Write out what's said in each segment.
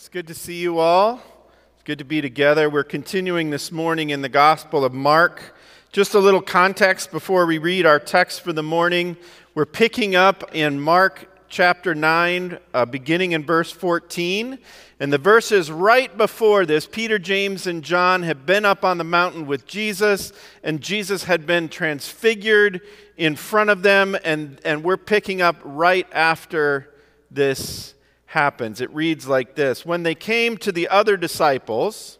It's good to see you all. It's good to be together. We're continuing this morning in the Gospel of Mark. Just a little context before we read our text for the morning. We're picking up in Mark chapter 9, uh, beginning in verse 14. And the verses right before this, Peter, James, and John have been up on the mountain with Jesus, and Jesus had been transfigured in front of them, and, and we're picking up right after this happens. It reads like this When they came to the other disciples,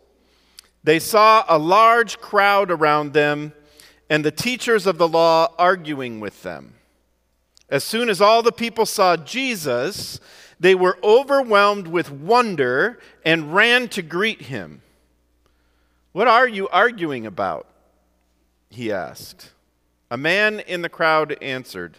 they saw a large crowd around them and the teachers of the law arguing with them. As soon as all the people saw Jesus, they were overwhelmed with wonder and ran to greet him. What are you arguing about? He asked. A man in the crowd answered,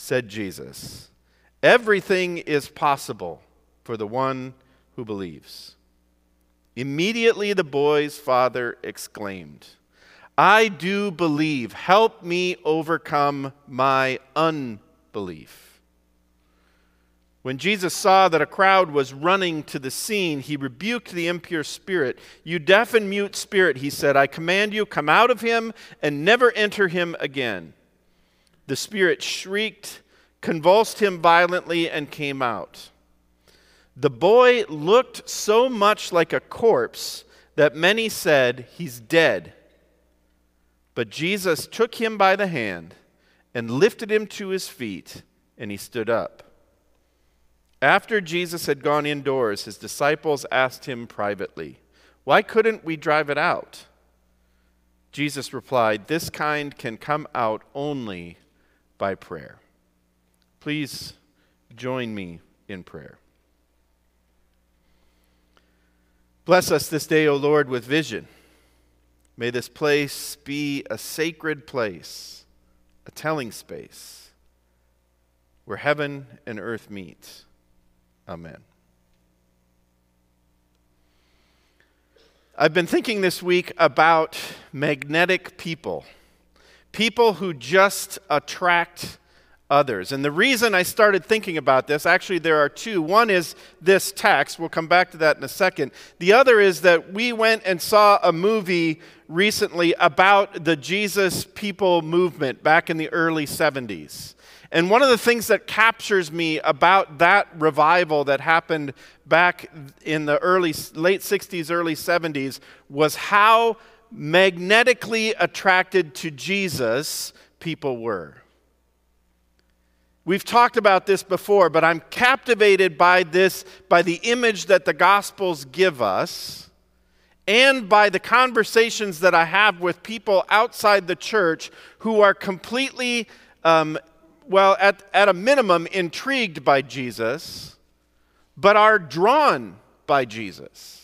said Jesus. Everything is possible for the one who believes. Immediately the boy's father exclaimed, I do believe. Help me overcome my unbelief. When Jesus saw that a crowd was running to the scene, he rebuked the impure spirit. You deaf and mute spirit, he said, I command you, come out of him and never enter him again. The spirit shrieked, convulsed him violently, and came out. The boy looked so much like a corpse that many said, He's dead. But Jesus took him by the hand and lifted him to his feet, and he stood up. After Jesus had gone indoors, his disciples asked him privately, Why couldn't we drive it out? Jesus replied, This kind can come out only by prayer. Please join me in prayer. Bless us this day, O Lord, with vision. May this place be a sacred place, a telling space where heaven and earth meet. Amen. I've been thinking this week about magnetic people people who just attract others. And the reason I started thinking about this, actually, there are two. One is this text. We'll come back to that in a second. The other is that we went and saw a movie recently about the Jesus People movement back in the early 70s. And one of the things that captures me about that revival that happened back in the early late 60s early 70s was how magnetically attracted to Jesus people were. We've talked about this before, but I'm captivated by this, by the image that the Gospels give us, and by the conversations that I have with people outside the church who are completely, um, well, at, at a minimum, intrigued by Jesus, but are drawn by Jesus.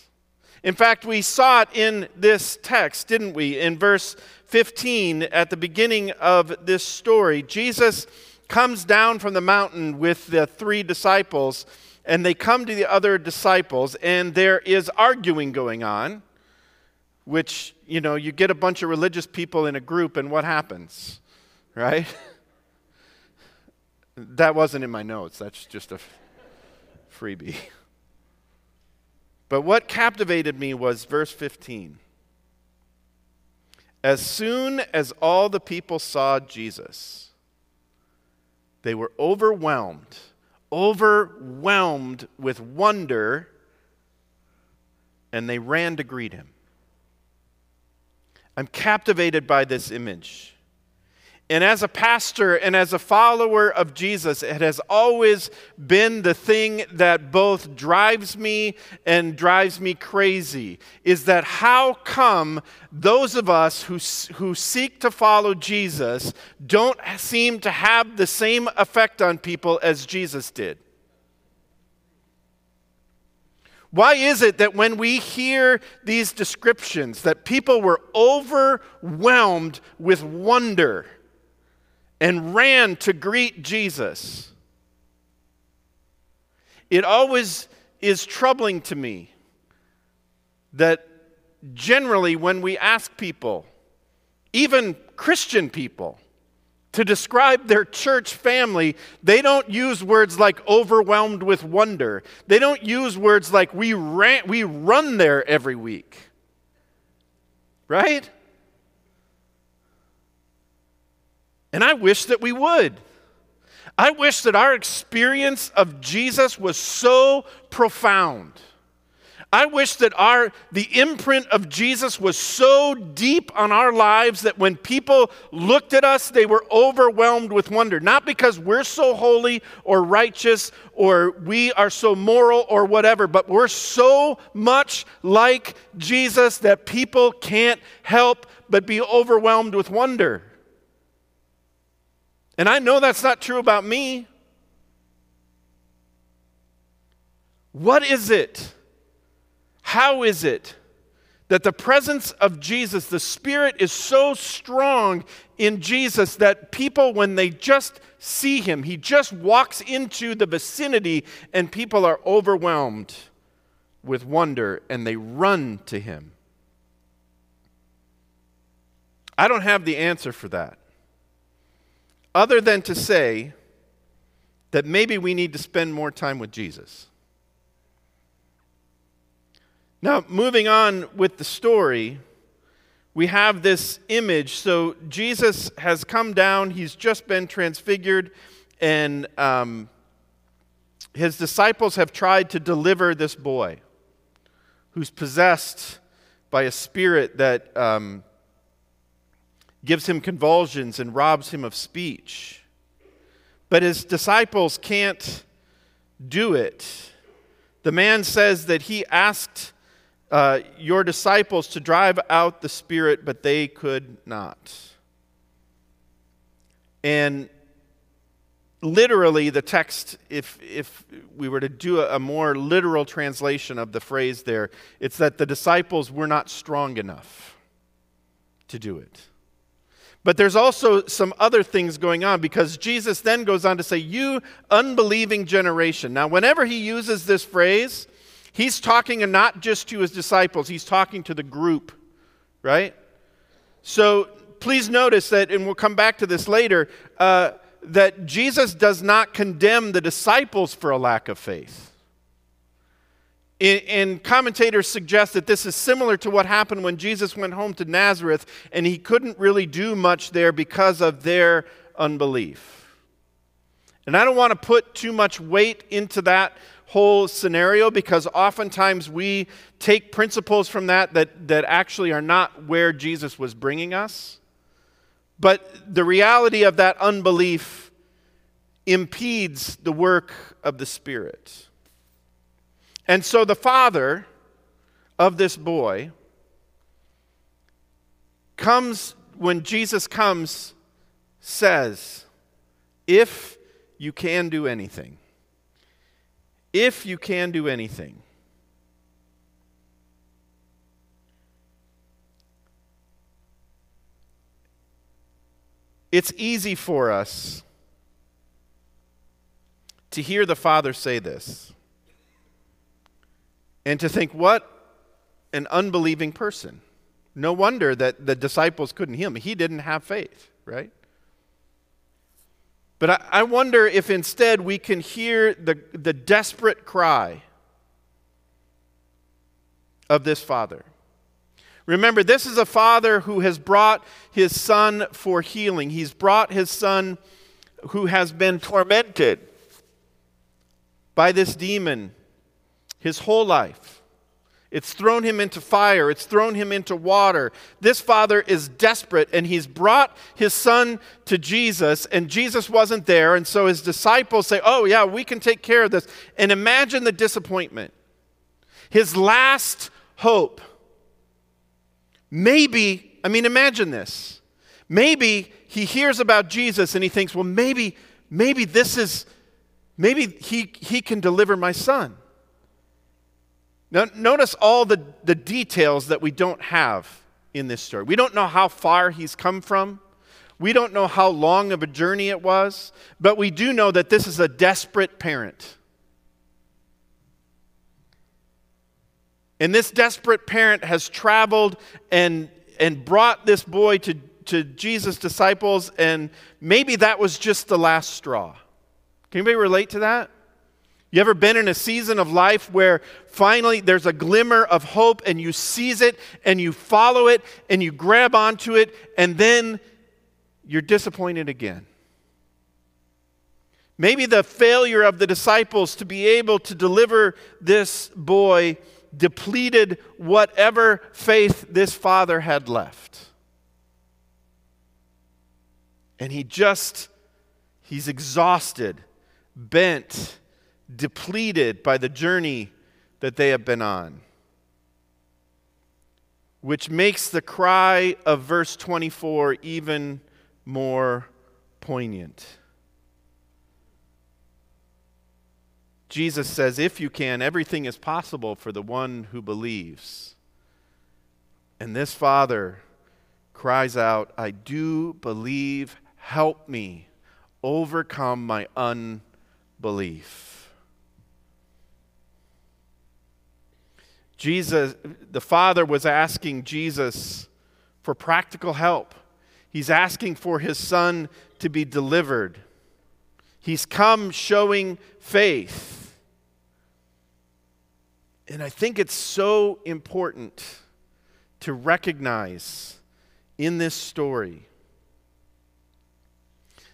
In fact, we saw it in this text, didn't we? In verse 15, at the beginning of this story, Jesus comes down from the mountain with the three disciples, and they come to the other disciples, and there is arguing going on, which, you know, you get a bunch of religious people in a group, and what happens, right? that wasn't in my notes, that's just a freebie. But what captivated me was verse 15. As soon as all the people saw Jesus, they were overwhelmed, overwhelmed with wonder, and they ran to greet him. I'm captivated by this image. And as a pastor and as a follower of Jesus, it has always been the thing that both drives me and drives me crazy is that how come those of us who, who seek to follow Jesus don't seem to have the same effect on people as Jesus did? Why is it that when we hear these descriptions that people were overwhelmed with wonder? And ran to greet Jesus. It always is troubling to me that generally, when we ask people, even Christian people, to describe their church family, they don't use words like overwhelmed with wonder. They don't use words like we, ran, we run there every week. Right? And I wish that we would. I wish that our experience of Jesus was so profound. I wish that our the imprint of Jesus was so deep on our lives that when people looked at us they were overwhelmed with wonder not because we're so holy or righteous or we are so moral or whatever but we're so much like Jesus that people can't help but be overwhelmed with wonder. And I know that's not true about me. What is it? How is it that the presence of Jesus, the Spirit, is so strong in Jesus that people, when they just see Him, He just walks into the vicinity and people are overwhelmed with wonder and they run to Him? I don't have the answer for that other than to say that maybe we need to spend more time with Jesus. Now, moving on with the story, we have this image. So, Jesus has come down, he's just been transfigured, and um, his disciples have tried to deliver this boy who's possessed by a spirit that um, gives him convulsions and robs him of speech. But his disciples can't do it. The man says that he asked uh, your disciples to drive out the spirit, but they could not. And literally, the text, if, if we were to do a, a more literal translation of the phrase there, it's that the disciples were not strong enough to do it. But there's also some other things going on because Jesus then goes on to say, You unbelieving generation. Now, whenever he uses this phrase, he's talking and not just to his disciples, he's talking to the group, right? So please notice that, and we'll come back to this later, uh, that Jesus does not condemn the disciples for a lack of faith. And commentators suggest that this is similar to what happened when Jesus went home to Nazareth and he couldn't really do much there because of their unbelief. And I don't want to put too much weight into that whole scenario because oftentimes we take principles from that that, that actually are not where Jesus was bringing us. But the reality of that unbelief impedes the work of the Spirit. And so the father of this boy comes, when Jesus comes, says, If you can do anything, if you can do anything, it's easy for us to hear the Father say this and to think, what an unbelieving person. No wonder that the disciples couldn't heal him. He didn't have faith, right? But I, I wonder if instead we can hear the, the desperate cry of this father. Remember, this is a father who has brought his son for healing. He's brought his son who has been tormented by this demon his whole life. It's thrown him into fire. It's thrown him into water. This father is desperate and he's brought his son to Jesus, and Jesus wasn't there. And so his disciples say, Oh, yeah, we can take care of this. And imagine the disappointment. His last hope. Maybe, I mean, imagine this. Maybe he hears about Jesus and he thinks, Well, maybe, maybe this is, maybe he, he can deliver my son. Now, notice all the, the details that we don't have in this story. We don't know how far he's come from. We don't know how long of a journey it was, but we do know that this is a desperate parent. And this desperate parent has traveled and, and brought this boy to, to Jesus' disciples, and maybe that was just the last straw. Can anybody relate to that? You ever been in a season of life where finally there's a glimmer of hope and you seize it and you follow it and you grab onto it and then you're disappointed again? Maybe the failure of the disciples to be able to deliver this boy depleted whatever faith this father had left. And he just, he's exhausted, bent, depleted by the journey that they have been on. Which makes the cry of verse 24 even more poignant. Jesus says, If you can, everything is possible for the one who believes. And this father cries out, I do believe, help me overcome my unbelief. Jesus, the Father was asking Jesus for practical help. He's asking for his son to be delivered. He's come showing faith. And I think it's so important to recognize in this story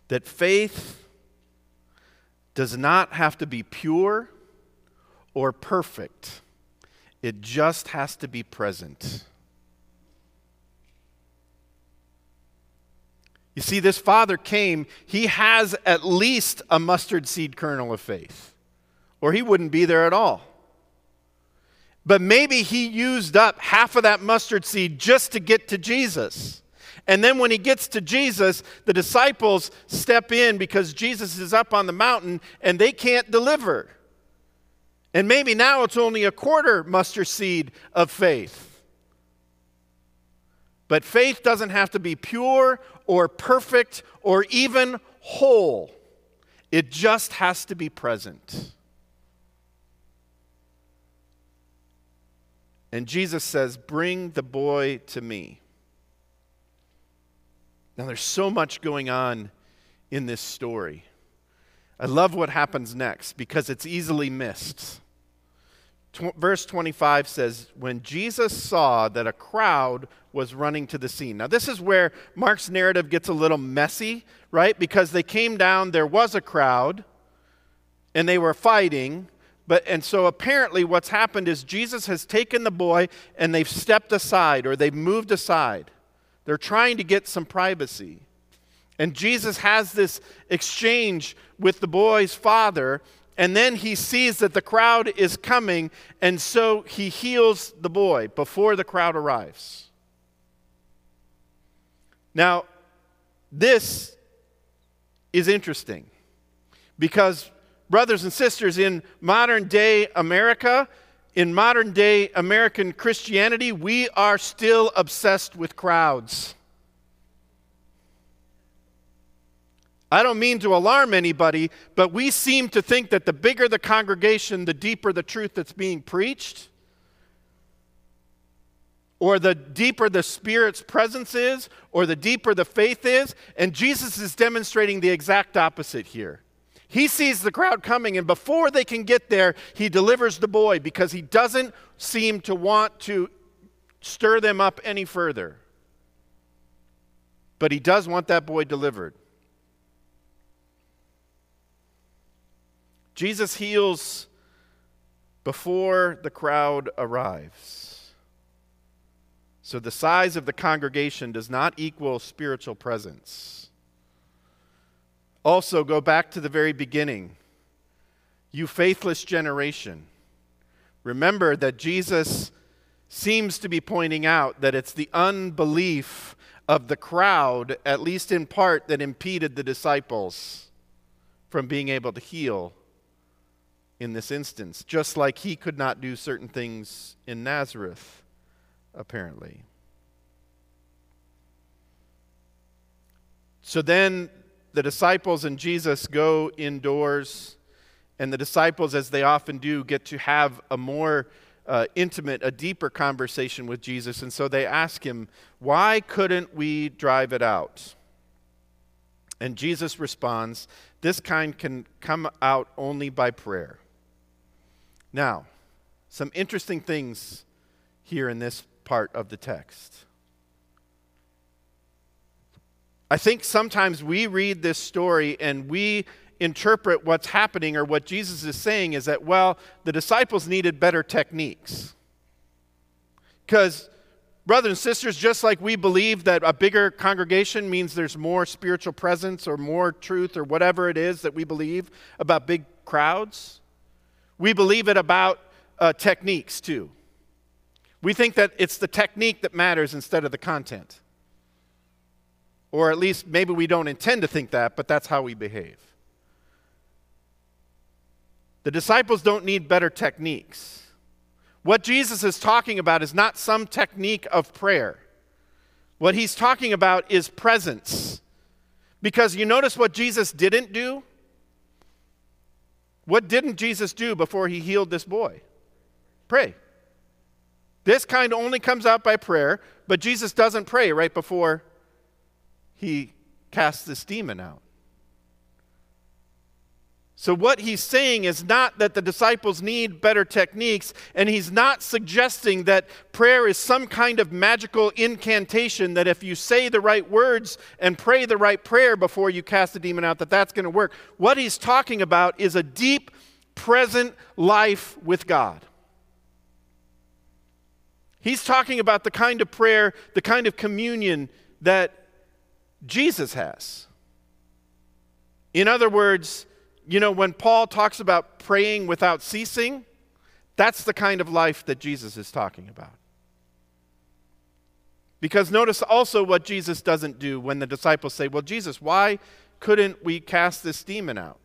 that faith does not have to be pure or perfect it just has to be present. You see, this father came, he has at least a mustard seed kernel of faith, or he wouldn't be there at all. But maybe he used up half of that mustard seed just to get to Jesus. And then when he gets to Jesus, the disciples step in because Jesus is up on the mountain and they can't deliver. And maybe now it's only a quarter mustard seed of faith. But faith doesn't have to be pure or perfect or even whole, it just has to be present. And Jesus says, Bring the boy to me. Now, there's so much going on in this story. I love what happens next because it's easily missed. Tw- verse 25 says, When Jesus saw that a crowd was running to the scene. Now, this is where Mark's narrative gets a little messy, right? Because they came down, there was a crowd, and they were fighting. But, and so apparently, what's happened is Jesus has taken the boy and they've stepped aside or they've moved aside. They're trying to get some privacy. And Jesus has this exchange with the boy's father, and then he sees that the crowd is coming, and so he heals the boy before the crowd arrives. Now, this is interesting because, brothers and sisters, in modern day America, in modern day American Christianity, we are still obsessed with crowds. I don't mean to alarm anybody, but we seem to think that the bigger the congregation, the deeper the truth that's being preached, or the deeper the Spirit's presence is, or the deeper the faith is. And Jesus is demonstrating the exact opposite here. He sees the crowd coming, and before they can get there, he delivers the boy because he doesn't seem to want to stir them up any further. But he does want that boy delivered. Jesus heals before the crowd arrives. So the size of the congregation does not equal spiritual presence. Also, go back to the very beginning. You faithless generation. Remember that Jesus seems to be pointing out that it's the unbelief of the crowd, at least in part, that impeded the disciples from being able to heal in this instance, just like he could not do certain things in Nazareth, apparently. So then the disciples and Jesus go indoors, and the disciples, as they often do, get to have a more uh, intimate, a deeper conversation with Jesus. And so they ask him, Why couldn't we drive it out? And Jesus responds, This kind can come out only by prayer. Now, some interesting things here in this part of the text. I think sometimes we read this story and we interpret what's happening or what Jesus is saying is that, well, the disciples needed better techniques. Because, brothers and sisters, just like we believe that a bigger congregation means there's more spiritual presence or more truth or whatever it is that we believe about big crowds, we believe it about uh, techniques too. We think that it's the technique that matters instead of the content. Or at least maybe we don't intend to think that, but that's how we behave. The disciples don't need better techniques. What Jesus is talking about is not some technique of prayer. What he's talking about is presence. Because you notice what Jesus didn't do? What didn't Jesus do before he healed this boy? Pray. This kind only comes out by prayer, but Jesus doesn't pray right before he casts this demon out. So, what he's saying is not that the disciples need better techniques, and he's not suggesting that prayer is some kind of magical incantation that if you say the right words and pray the right prayer before you cast the demon out, that that's going to work. What he's talking about is a deep, present life with God. He's talking about the kind of prayer, the kind of communion that Jesus has. In other words, you know, when Paul talks about praying without ceasing, that's the kind of life that Jesus is talking about. Because notice also what Jesus doesn't do when the disciples say, Well, Jesus, why couldn't we cast this demon out?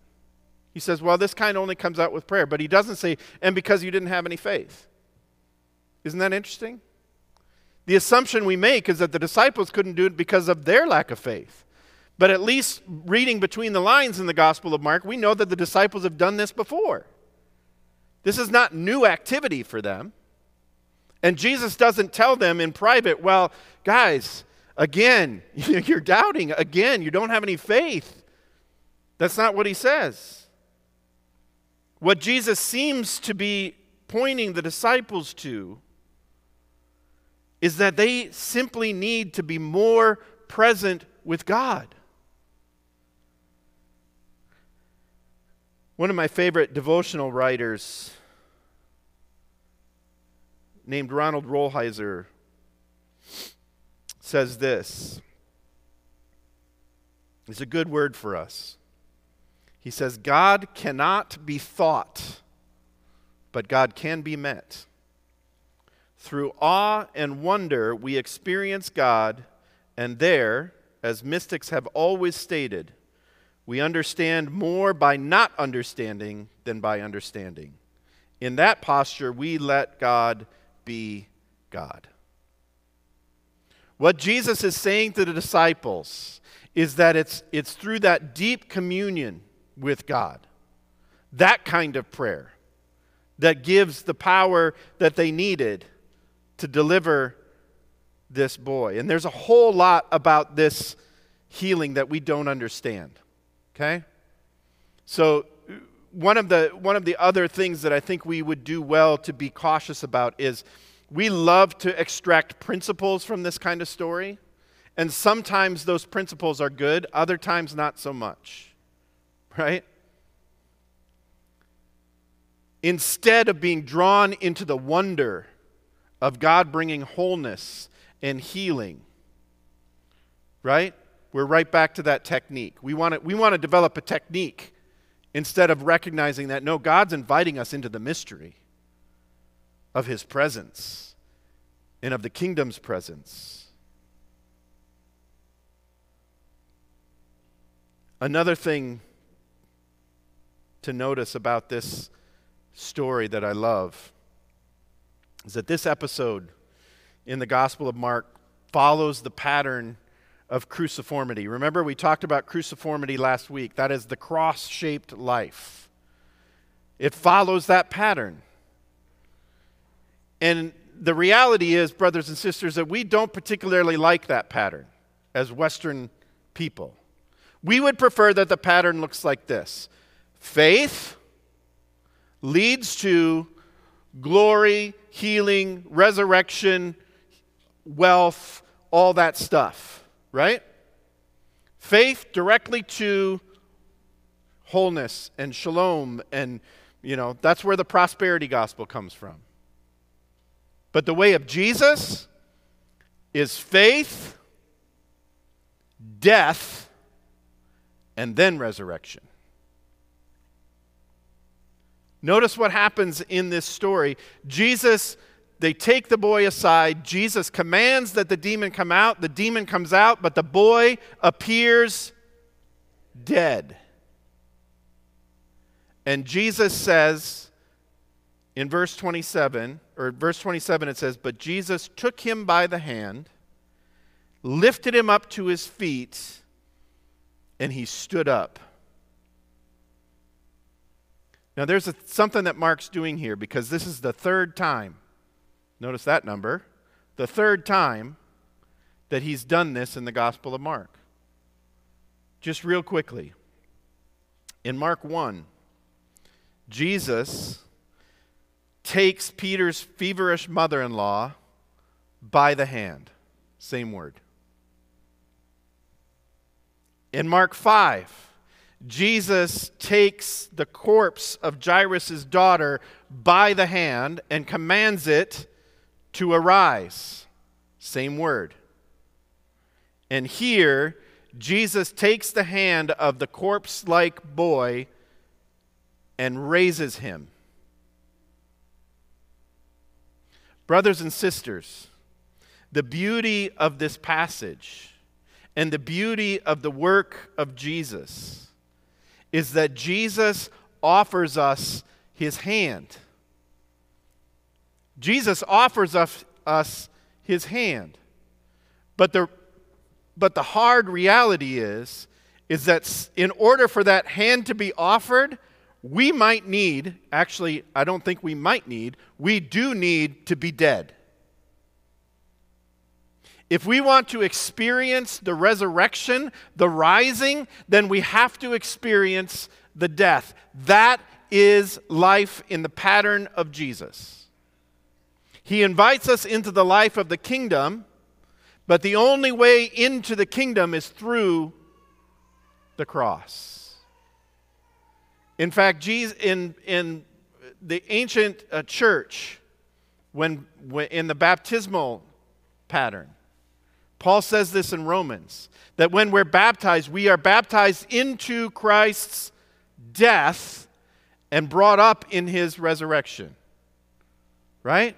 He says, Well, this kind only comes out with prayer. But he doesn't say, And because you didn't have any faith. Isn't that interesting? The assumption we make is that the disciples couldn't do it because of their lack of faith. But at least reading between the lines in the Gospel of Mark, we know that the disciples have done this before. This is not new activity for them. And Jesus doesn't tell them in private, well, guys, again, you're doubting. Again, you don't have any faith. That's not what he says. What Jesus seems to be pointing the disciples to is that they simply need to be more present with God. One of my favorite devotional writers, named Ronald Rolheiser, says this. It's a good word for us. He says, God cannot be thought, but God can be met. Through awe and wonder, we experience God, and there, as mystics have always stated, we understand more by not understanding than by understanding. In that posture, we let God be God. What Jesus is saying to the disciples is that it's, it's through that deep communion with God, that kind of prayer, that gives the power that they needed to deliver this boy. And there's a whole lot about this healing that we don't understand. Okay? So, one of, the, one of the other things that I think we would do well to be cautious about is we love to extract principles from this kind of story. And sometimes those principles are good, other times not so much. Right? instead of being drawn into the wonder of God bringing wholeness and healing, right? We're right back to that technique. We want to, we want to develop a technique instead of recognizing that, no, God's inviting us into the mystery of His presence and of the kingdom's presence. Another thing to notice about this story that I love is that this episode in the Gospel of Mark follows the pattern of cruciformity. Remember, we talked about cruciformity last week. That is the cross shaped life. It follows that pattern. And the reality is, brothers and sisters, that we don't particularly like that pattern as Western people. We would prefer that the pattern looks like this faith leads to glory, healing, resurrection, wealth, all that stuff, right? Faith directly to wholeness and shalom and you know, that's where the prosperity gospel comes from. But the way of Jesus is faith, death, and then resurrection. Notice what happens in this story. Jesus, they take the boy aside. Jesus commands that the demon come out. The demon comes out, but the boy appears dead. And Jesus says in verse 27, or verse 27, it says, But Jesus took him by the hand, lifted him up to his feet, and he stood up. Now, there's a, something that Mark's doing here because this is the third time. Notice that number. The third time that he's done this in the Gospel of Mark. Just real quickly. In Mark 1, Jesus takes Peter's feverish mother in law by the hand. Same word. In Mark 5, Jesus takes the corpse of Jairus' daughter by the hand and commands it to arise. Same word. And here, Jesus takes the hand of the corpse like boy and raises him. Brothers and sisters, the beauty of this passage and the beauty of the work of Jesus is that Jesus offers us his hand. Jesus offers us, us his hand. But the, but the hard reality is, is that in order for that hand to be offered, we might need, actually, I don't think we might need, we do need to be dead. If we want to experience the resurrection, the rising, then we have to experience the death. That is life in the pattern of Jesus. He invites us into the life of the kingdom, but the only way into the kingdom is through the cross. In fact, Jesus, in, in the ancient uh, church, when, when in the baptismal pattern, Paul says this in Romans that when we're baptized, we are baptized into Christ's death and brought up in his resurrection. Right?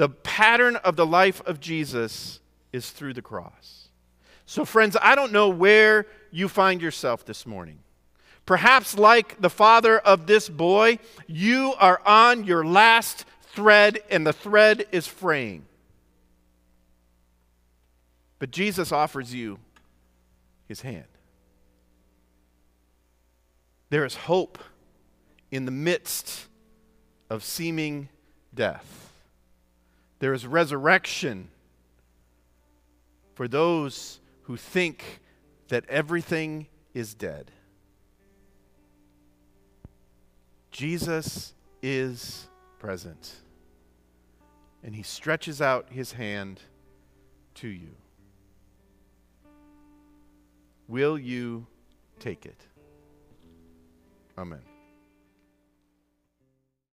The pattern of the life of Jesus is through the cross. So, friends, I don't know where you find yourself this morning. Perhaps, like the father of this boy, you are on your last thread and the thread is fraying. But Jesus offers you his hand. There is hope in the midst of seeming death. There is resurrection for those who think that everything is dead. Jesus is present, and he stretches out his hand to you. Will you take it? Amen.